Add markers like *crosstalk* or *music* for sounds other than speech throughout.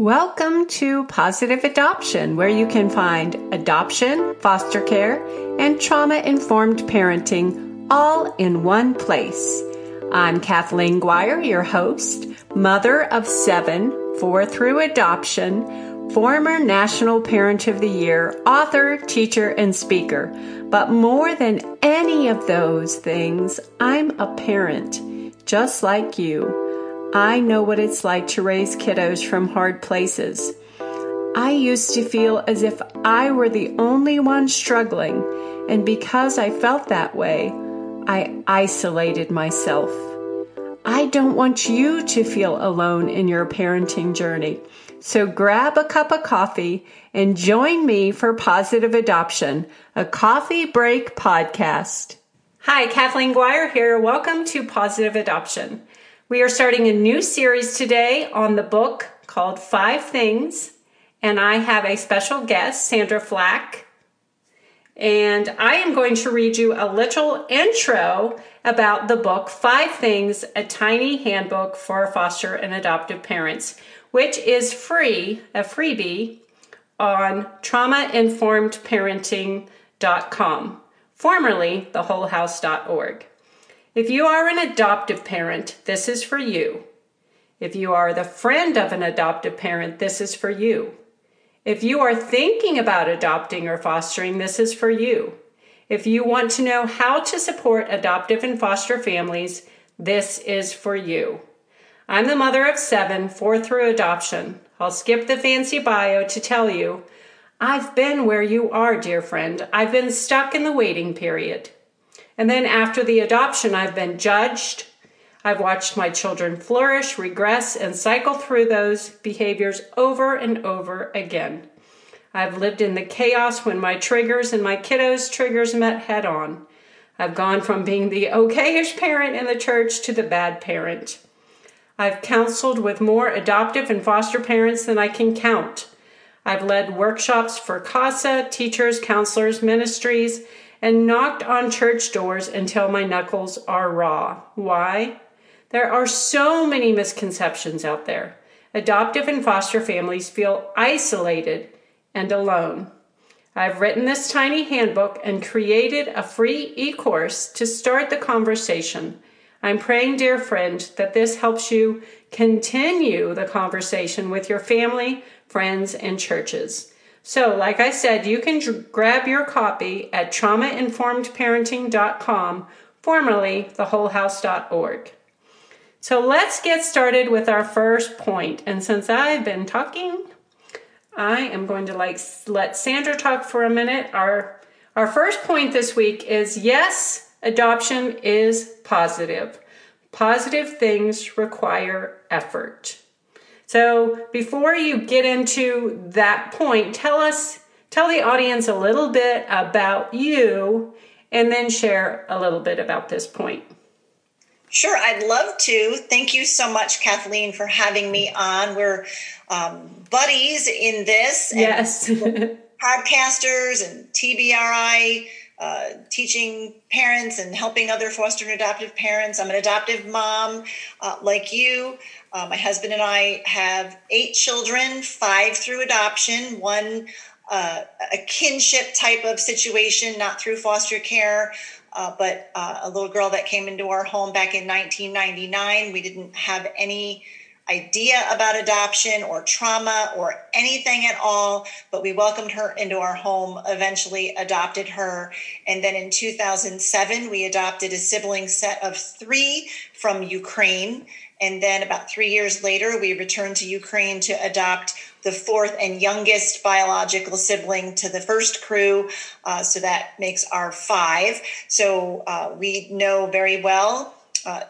Welcome to Positive Adoption, where you can find adoption, foster care, and trauma informed parenting all in one place. I'm Kathleen Guire, your host, mother of seven, four through adoption, former National Parent of the Year, author, teacher, and speaker. But more than any of those things, I'm a parent, just like you. I know what it's like to raise kiddos from hard places. I used to feel as if I were the only one struggling, and because I felt that way, I isolated myself. I don't want you to feel alone in your parenting journey. So grab a cup of coffee and join me for Positive Adoption, a coffee break podcast. Hi, Kathleen Guire here. Welcome to Positive Adoption. We are starting a new series today on the book called Five Things, and I have a special guest, Sandra Flack. And I am going to read you a little intro about the book Five Things A Tiny Handbook for Foster and Adoptive Parents, which is free, a freebie, on traumainformedparenting.com, formerly thewholehouse.org. If you are an adoptive parent, this is for you. If you are the friend of an adoptive parent, this is for you. If you are thinking about adopting or fostering, this is for you. If you want to know how to support adoptive and foster families, this is for you. I'm the mother of seven, four through adoption. I'll skip the fancy bio to tell you I've been where you are, dear friend. I've been stuck in the waiting period. And then after the adoption, I've been judged. I've watched my children flourish, regress, and cycle through those behaviors over and over again. I've lived in the chaos when my triggers and my kiddos' triggers met head on. I've gone from being the okayish parent in the church to the bad parent. I've counseled with more adoptive and foster parents than I can count. I've led workshops for CASA, teachers, counselors, ministries, and knocked on church doors until my knuckles are raw. Why? There are so many misconceptions out there. Adoptive and foster families feel isolated and alone. I've written this tiny handbook and created a free e course to start the conversation. I'm praying, dear friend, that this helps you continue the conversation with your family, friends, and churches. So, like I said, you can grab your copy at traumainformedparenting.com, formerly thewholehouse.org. So, let's get started with our first point. And since I've been talking, I am going to like let Sandra talk for a minute. Our our first point this week is yes, adoption is positive. Positive things require effort. So before you get into that point, tell us, tell the audience a little bit about you and then share a little bit about this point. Sure, I'd love to. Thank you so much, Kathleen, for having me on. We're um, buddies in this. yes. *laughs* podcasters and TBRI, uh, teaching parents and helping other foster and adoptive parents. I'm an adoptive mom uh, like you. Uh, my husband and I have eight children, five through adoption, one uh, a kinship type of situation, not through foster care, uh, but uh, a little girl that came into our home back in 1999. We didn't have any idea about adoption or trauma or anything at all, but we welcomed her into our home, eventually adopted her. And then in 2007, we adopted a sibling set of three from Ukraine. And then about three years later, we returned to Ukraine to adopt the fourth and youngest biological sibling to the first crew. Uh, so that makes our five. So uh, we know very well uh,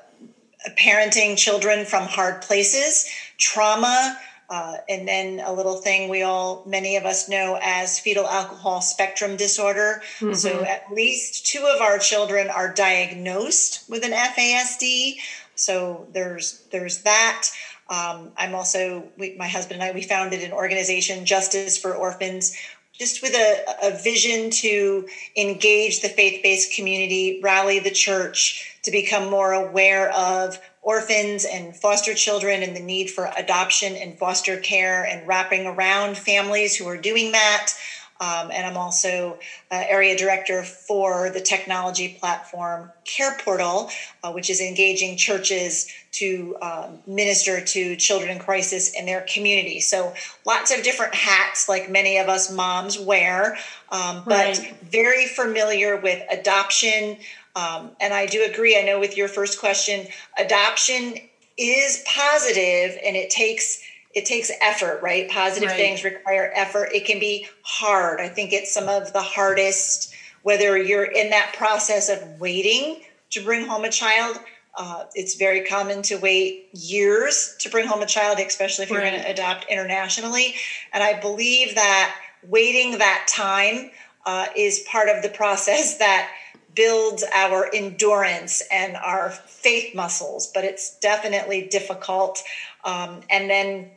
parenting children from hard places, trauma. Uh, and then a little thing we all, many of us know as fetal alcohol spectrum disorder. Mm-hmm. So at least two of our children are diagnosed with an FASD. So there's there's that. Um, I'm also we, my husband and I we founded an organization, Justice for Orphans, just with a, a vision to engage the faith based community, rally the church to become more aware of orphans and foster children and the need for adoption and foster care and wrapping around families who are doing that. Um, and I'm also uh, area director for the technology platform CarePortal, uh, which is engaging churches to um, minister to children in crisis in their community. So lots of different hats, like many of us moms wear, um, but right. very familiar with adoption. Um, and I do agree. I know with your first question, adoption is positive, and it takes it takes effort, right? Positive right. things require effort. It can be hard. I think it's some of the hardest, whether you're in that process of waiting to bring home a child. Uh, it's very common to wait years to bring home a child, especially if you're right. going to adopt internationally. And I believe that waiting that time uh, is part of the process *laughs* that builds our endurance and our faith muscles, but it's definitely difficult. Um, and then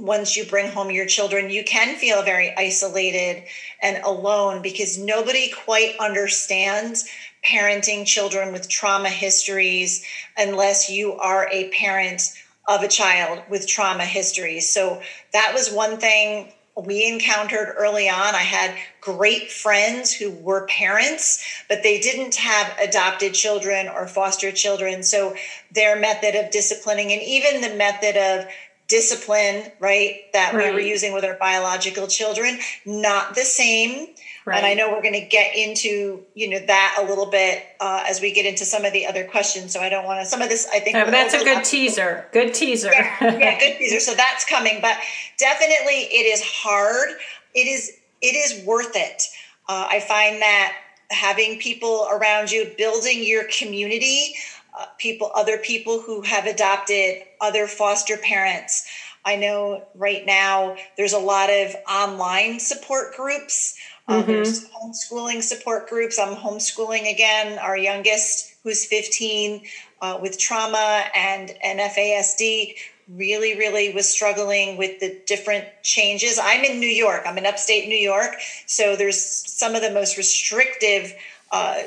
once you bring home your children, you can feel very isolated and alone because nobody quite understands parenting children with trauma histories unless you are a parent of a child with trauma histories. So that was one thing we encountered early on. I had great friends who were parents, but they didn't have adopted children or foster children. So their method of disciplining and even the method of discipline, right, that right. we were using with our biological children, not the same. Right. And I know we're going to get into you know that a little bit uh, as we get into some of the other questions. So I don't want to. Some of this I think yeah, that's a good teaser. Good teaser. Yeah, yeah, *laughs* good teaser. So that's coming, but definitely it is hard. It is it is worth it. Uh, I find that having people around you, building your community, uh, people, other people who have adopted, other foster parents. I know right now there's a lot of online support groups. Uh, mm-hmm. There's homeschooling support groups. I'm homeschooling again. Our youngest, who's 15, uh, with trauma and NFASD, really, really was struggling with the different changes. I'm in New York. I'm in upstate New York, so there's some of the most restrictive uh,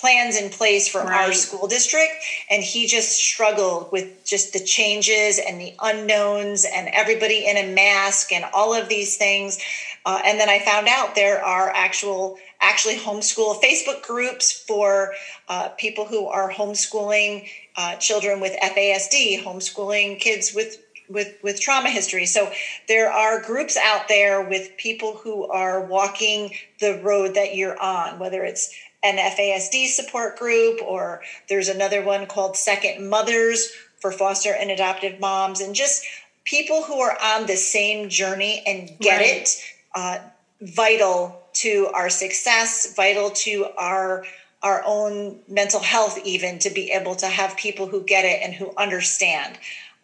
plans in place for right. our school district and he just struggled with just the changes and the unknowns and everybody in a mask and all of these things uh, and then i found out there are actual actually homeschool facebook groups for uh, people who are homeschooling uh, children with fasd homeschooling kids with with with trauma history so there are groups out there with people who are walking the road that you're on whether it's an FASD support group, or there's another one called Second Mothers for foster and adoptive moms, and just people who are on the same journey and get right. it. Uh, vital to our success, vital to our our own mental health, even to be able to have people who get it and who understand.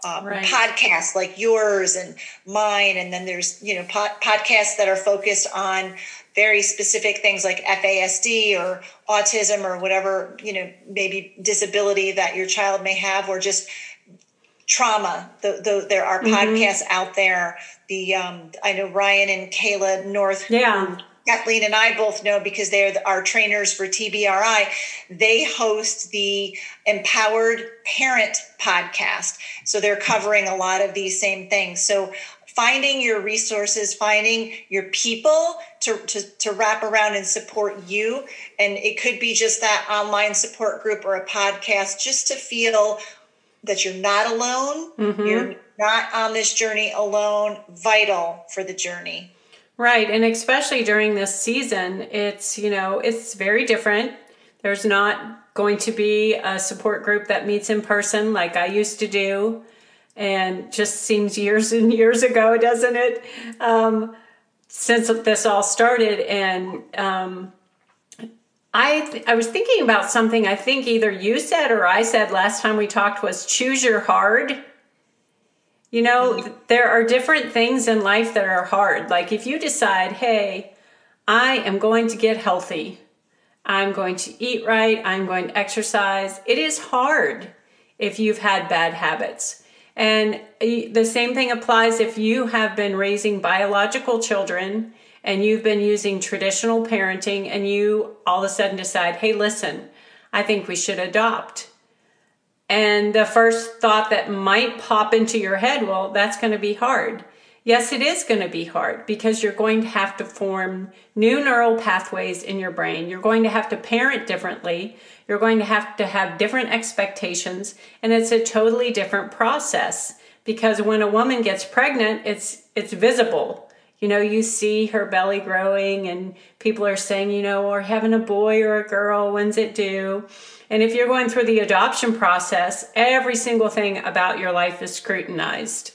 Um, right. Podcasts like yours and mine, and then there's you know pod- podcasts that are focused on very specific things like FASD or autism or whatever, you know, maybe disability that your child may have, or just trauma. The, the, there are mm-hmm. podcasts out there. The um, I know Ryan and Kayla North. Yeah. Kathleen and I both know because they're our trainers for TBRI. They host the Empowered Parent podcast. So they're covering a lot of these same things. So finding your resources, finding your people to, to, to wrap around and support you. And it could be just that online support group or a podcast just to feel that you're not alone. Mm-hmm. You're not on this journey alone, vital for the journey. Right. And especially during this season, it's, you know, it's very different. There's not going to be a support group that meets in person like I used to do and just seems years and years ago, *laughs* doesn't it? Um, since this all started, and um, I th- I was thinking about something. I think either you said or I said last time we talked was choose your hard. You know, there are different things in life that are hard. Like if you decide, hey, I am going to get healthy. I'm going to eat right. I'm going to exercise. It is hard if you've had bad habits. And eh, the same thing applies if you have been raising biological children and you've been using traditional parenting and you all of a sudden decide, hey, listen, I think we should adopt. And the first thought that might pop into your head, well, that's going to be hard. Yes, it is going to be hard because you're going to have to form new neural pathways in your brain. You're going to have to parent differently. You're going to have to have different expectations, and it's a totally different process because when a woman gets pregnant, it's it's visible. You know, you see her belly growing, and people are saying, you know, we're having a boy or a girl. When's it due? And if you're going through the adoption process, every single thing about your life is scrutinized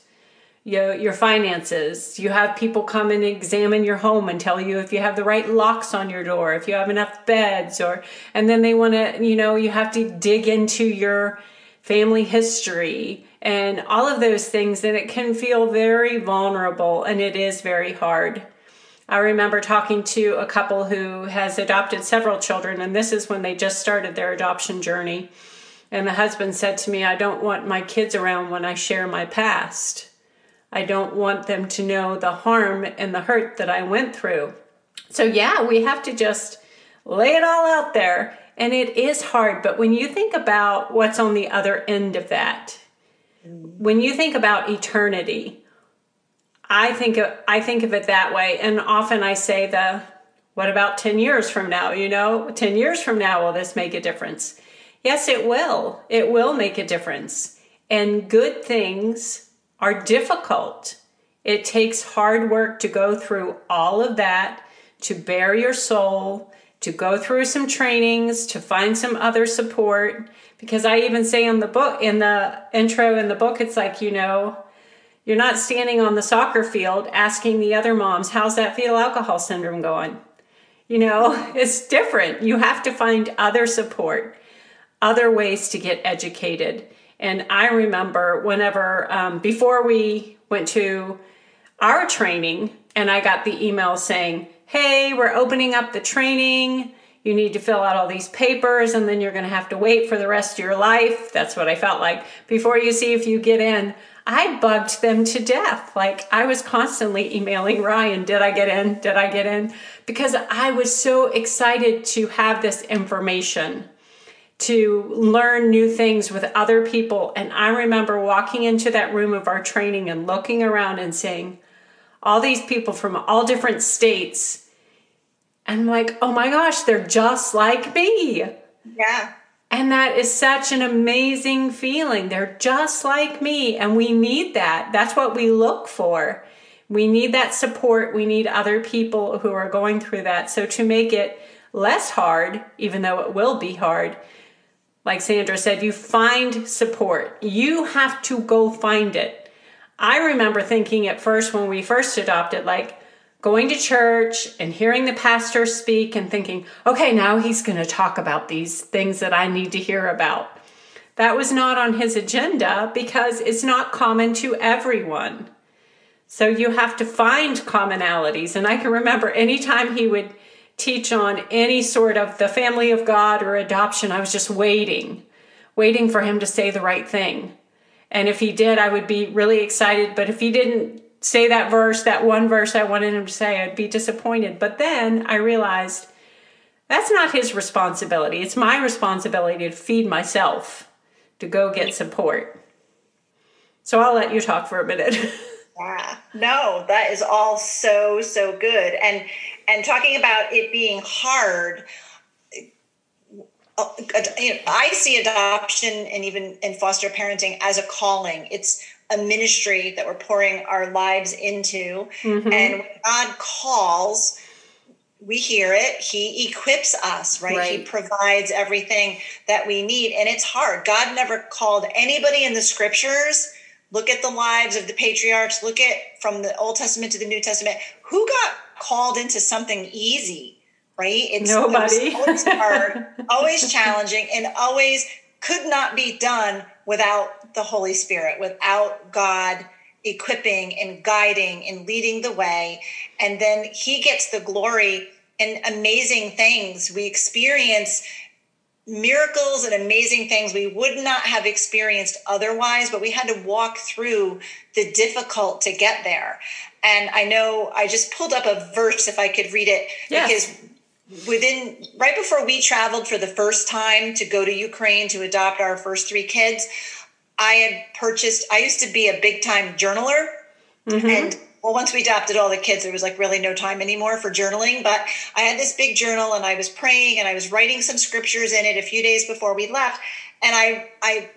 your, your finances. You have people come and examine your home and tell you if you have the right locks on your door, if you have enough beds, or, and then they want to, you know, you have to dig into your family history and all of those things. And it can feel very vulnerable and it is very hard. I remember talking to a couple who has adopted several children, and this is when they just started their adoption journey. And the husband said to me, I don't want my kids around when I share my past. I don't want them to know the harm and the hurt that I went through. So, yeah, we have to just lay it all out there. And it is hard, but when you think about what's on the other end of that, when you think about eternity, I think of, I think of it that way. And often I say the what about 10 years from now, you know? 10 years from now will this make a difference? Yes, it will. It will make a difference. And good things are difficult. It takes hard work to go through all of that, to bare your soul, to go through some trainings, to find some other support. Because I even say in the book, in the intro in the book, it's like, you know, you're not standing on the soccer field asking the other moms, how's that fetal alcohol syndrome going? You know, *laughs* it's different. You have to find other support, other ways to get educated. And I remember whenever, um, before we went to our training, and I got the email saying, hey, we're opening up the training. You need to fill out all these papers, and then you're going to have to wait for the rest of your life. That's what I felt like. Before you see if you get in, I bugged them to death. Like I was constantly emailing Ryan, did I get in? Did I get in? Because I was so excited to have this information to learn new things with other people. And I remember walking into that room of our training and looking around and saying, all these people from all different states. And I'm like, oh my gosh, they're just like me. Yeah. And that is such an amazing feeling. They're just like me. And we need that. That's what we look for. We need that support. We need other people who are going through that. So to make it less hard, even though it will be hard, like Sandra said, you find support. You have to go find it. I remember thinking at first when we first adopted, like going to church and hearing the pastor speak and thinking, okay, now he's going to talk about these things that I need to hear about. That was not on his agenda because it's not common to everyone. So you have to find commonalities. And I can remember anytime he would teach on any sort of the family of God or adoption, I was just waiting, waiting for him to say the right thing. And if he did, I would be really excited. But if he didn't say that verse, that one verse I wanted him to say, I'd be disappointed. But then I realized that's not his responsibility. It's my responsibility to feed myself, to go get support. So I'll let you talk for a minute. yeah. *laughs* No, that is all so, so good. And and talking about it being hard uh, I see adoption and even in foster parenting as a calling. It's a ministry that we're pouring our lives into. Mm-hmm. And when God calls, we hear it. He equips us, right? right? He provides everything that we need. And it's hard. God never called anybody in the scriptures. Look at the lives of the patriarchs. Look at from the Old Testament to the New Testament. Who got called into something easy, right? It's nobody. always hard, *laughs* always challenging, and always could not be done without the Holy Spirit, without God equipping and guiding and leading the way. And then He gets the glory and amazing things. We experience miracles and amazing things we would not have experienced otherwise, but we had to walk through the difficult to get there. And I know I just pulled up a verse if I could read it yes. because within right before we traveled for the first time to go to Ukraine to adopt our first three kids, I had purchased I used to be a big time journaler mm-hmm. and well, once we adopted all the kids, there was like really no time anymore for journaling. But I had this big journal and I was praying and I was writing some scriptures in it a few days before we left. And I, I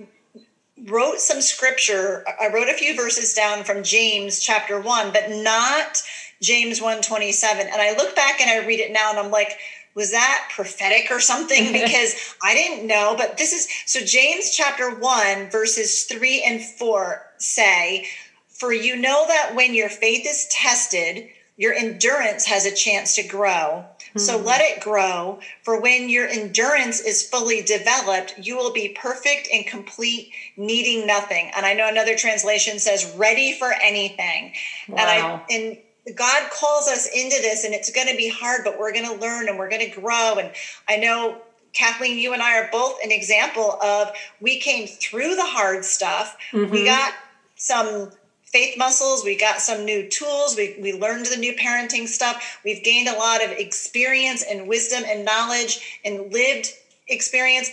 wrote some scripture. I wrote a few verses down from James chapter one, but not James 127. And I look back and I read it now and I'm like, was that prophetic or something? *laughs* Because I didn't know. But this is so James chapter 1, verses 3 and 4 say, for you know that when your faith is tested, your endurance has a chance to grow. Mm-hmm. So hmm. let it grow. For when your endurance is fully developed, you will be perfect and complete, needing nothing. And I know another translation says ready for anything. Wow. And I and God calls us into this, and it's going to be hard, but we're going to learn and we're going to grow. And I know Kathleen, you and I are both an example of we came through the hard stuff. Mm-hmm. We got some faith muscles. We got some new tools. We, we learned the new parenting stuff. We've gained a lot of experience and wisdom and knowledge and lived experience.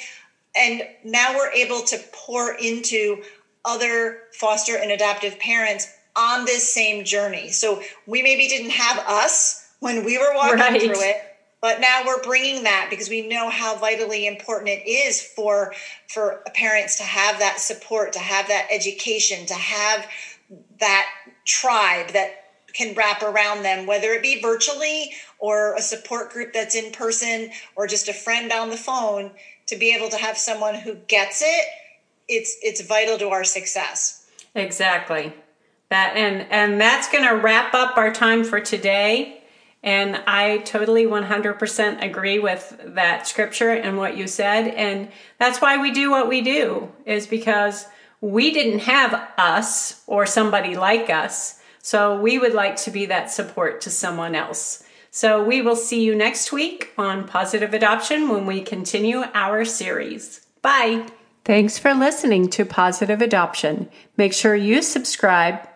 And now we're able to pour into other foster and adoptive parents on this same journey. So we maybe didn't have us when we were walking right. through it but now we're bringing that because we know how vitally important it is for for parents to have that support to have that education to have that tribe that can wrap around them, whether it be virtually or a support group that's in person or just a friend on the phone, to be able to have someone who gets it, it's it's vital to our success. Exactly. That and and that's going to wrap up our time for today. And I totally 100% agree with that scripture and what you said. And that's why we do what we do, is because we didn't have us or somebody like us. So we would like to be that support to someone else. So we will see you next week on Positive Adoption when we continue our series. Bye. Thanks for listening to Positive Adoption. Make sure you subscribe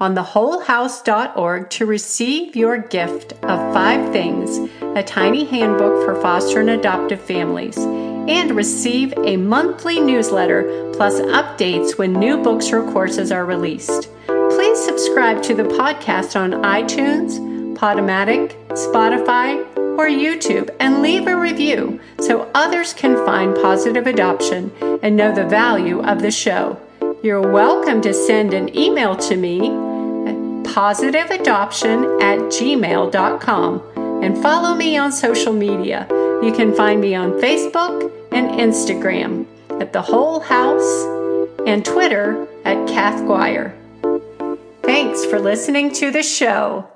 on thewholehouse.org to receive your gift of five things, a tiny handbook for foster and adoptive families and receive a monthly newsletter plus updates when new books or courses are released. Please subscribe to the podcast on iTunes, Podomatic, Spotify, or YouTube and leave a review so others can find positive adoption and know the value of the show. You're welcome to send an email to me positiveadoption at gmail.com and follow me on social media. You can find me on Facebook and Instagram at The Whole House and Twitter at Kath Guire. Thanks for listening to the show.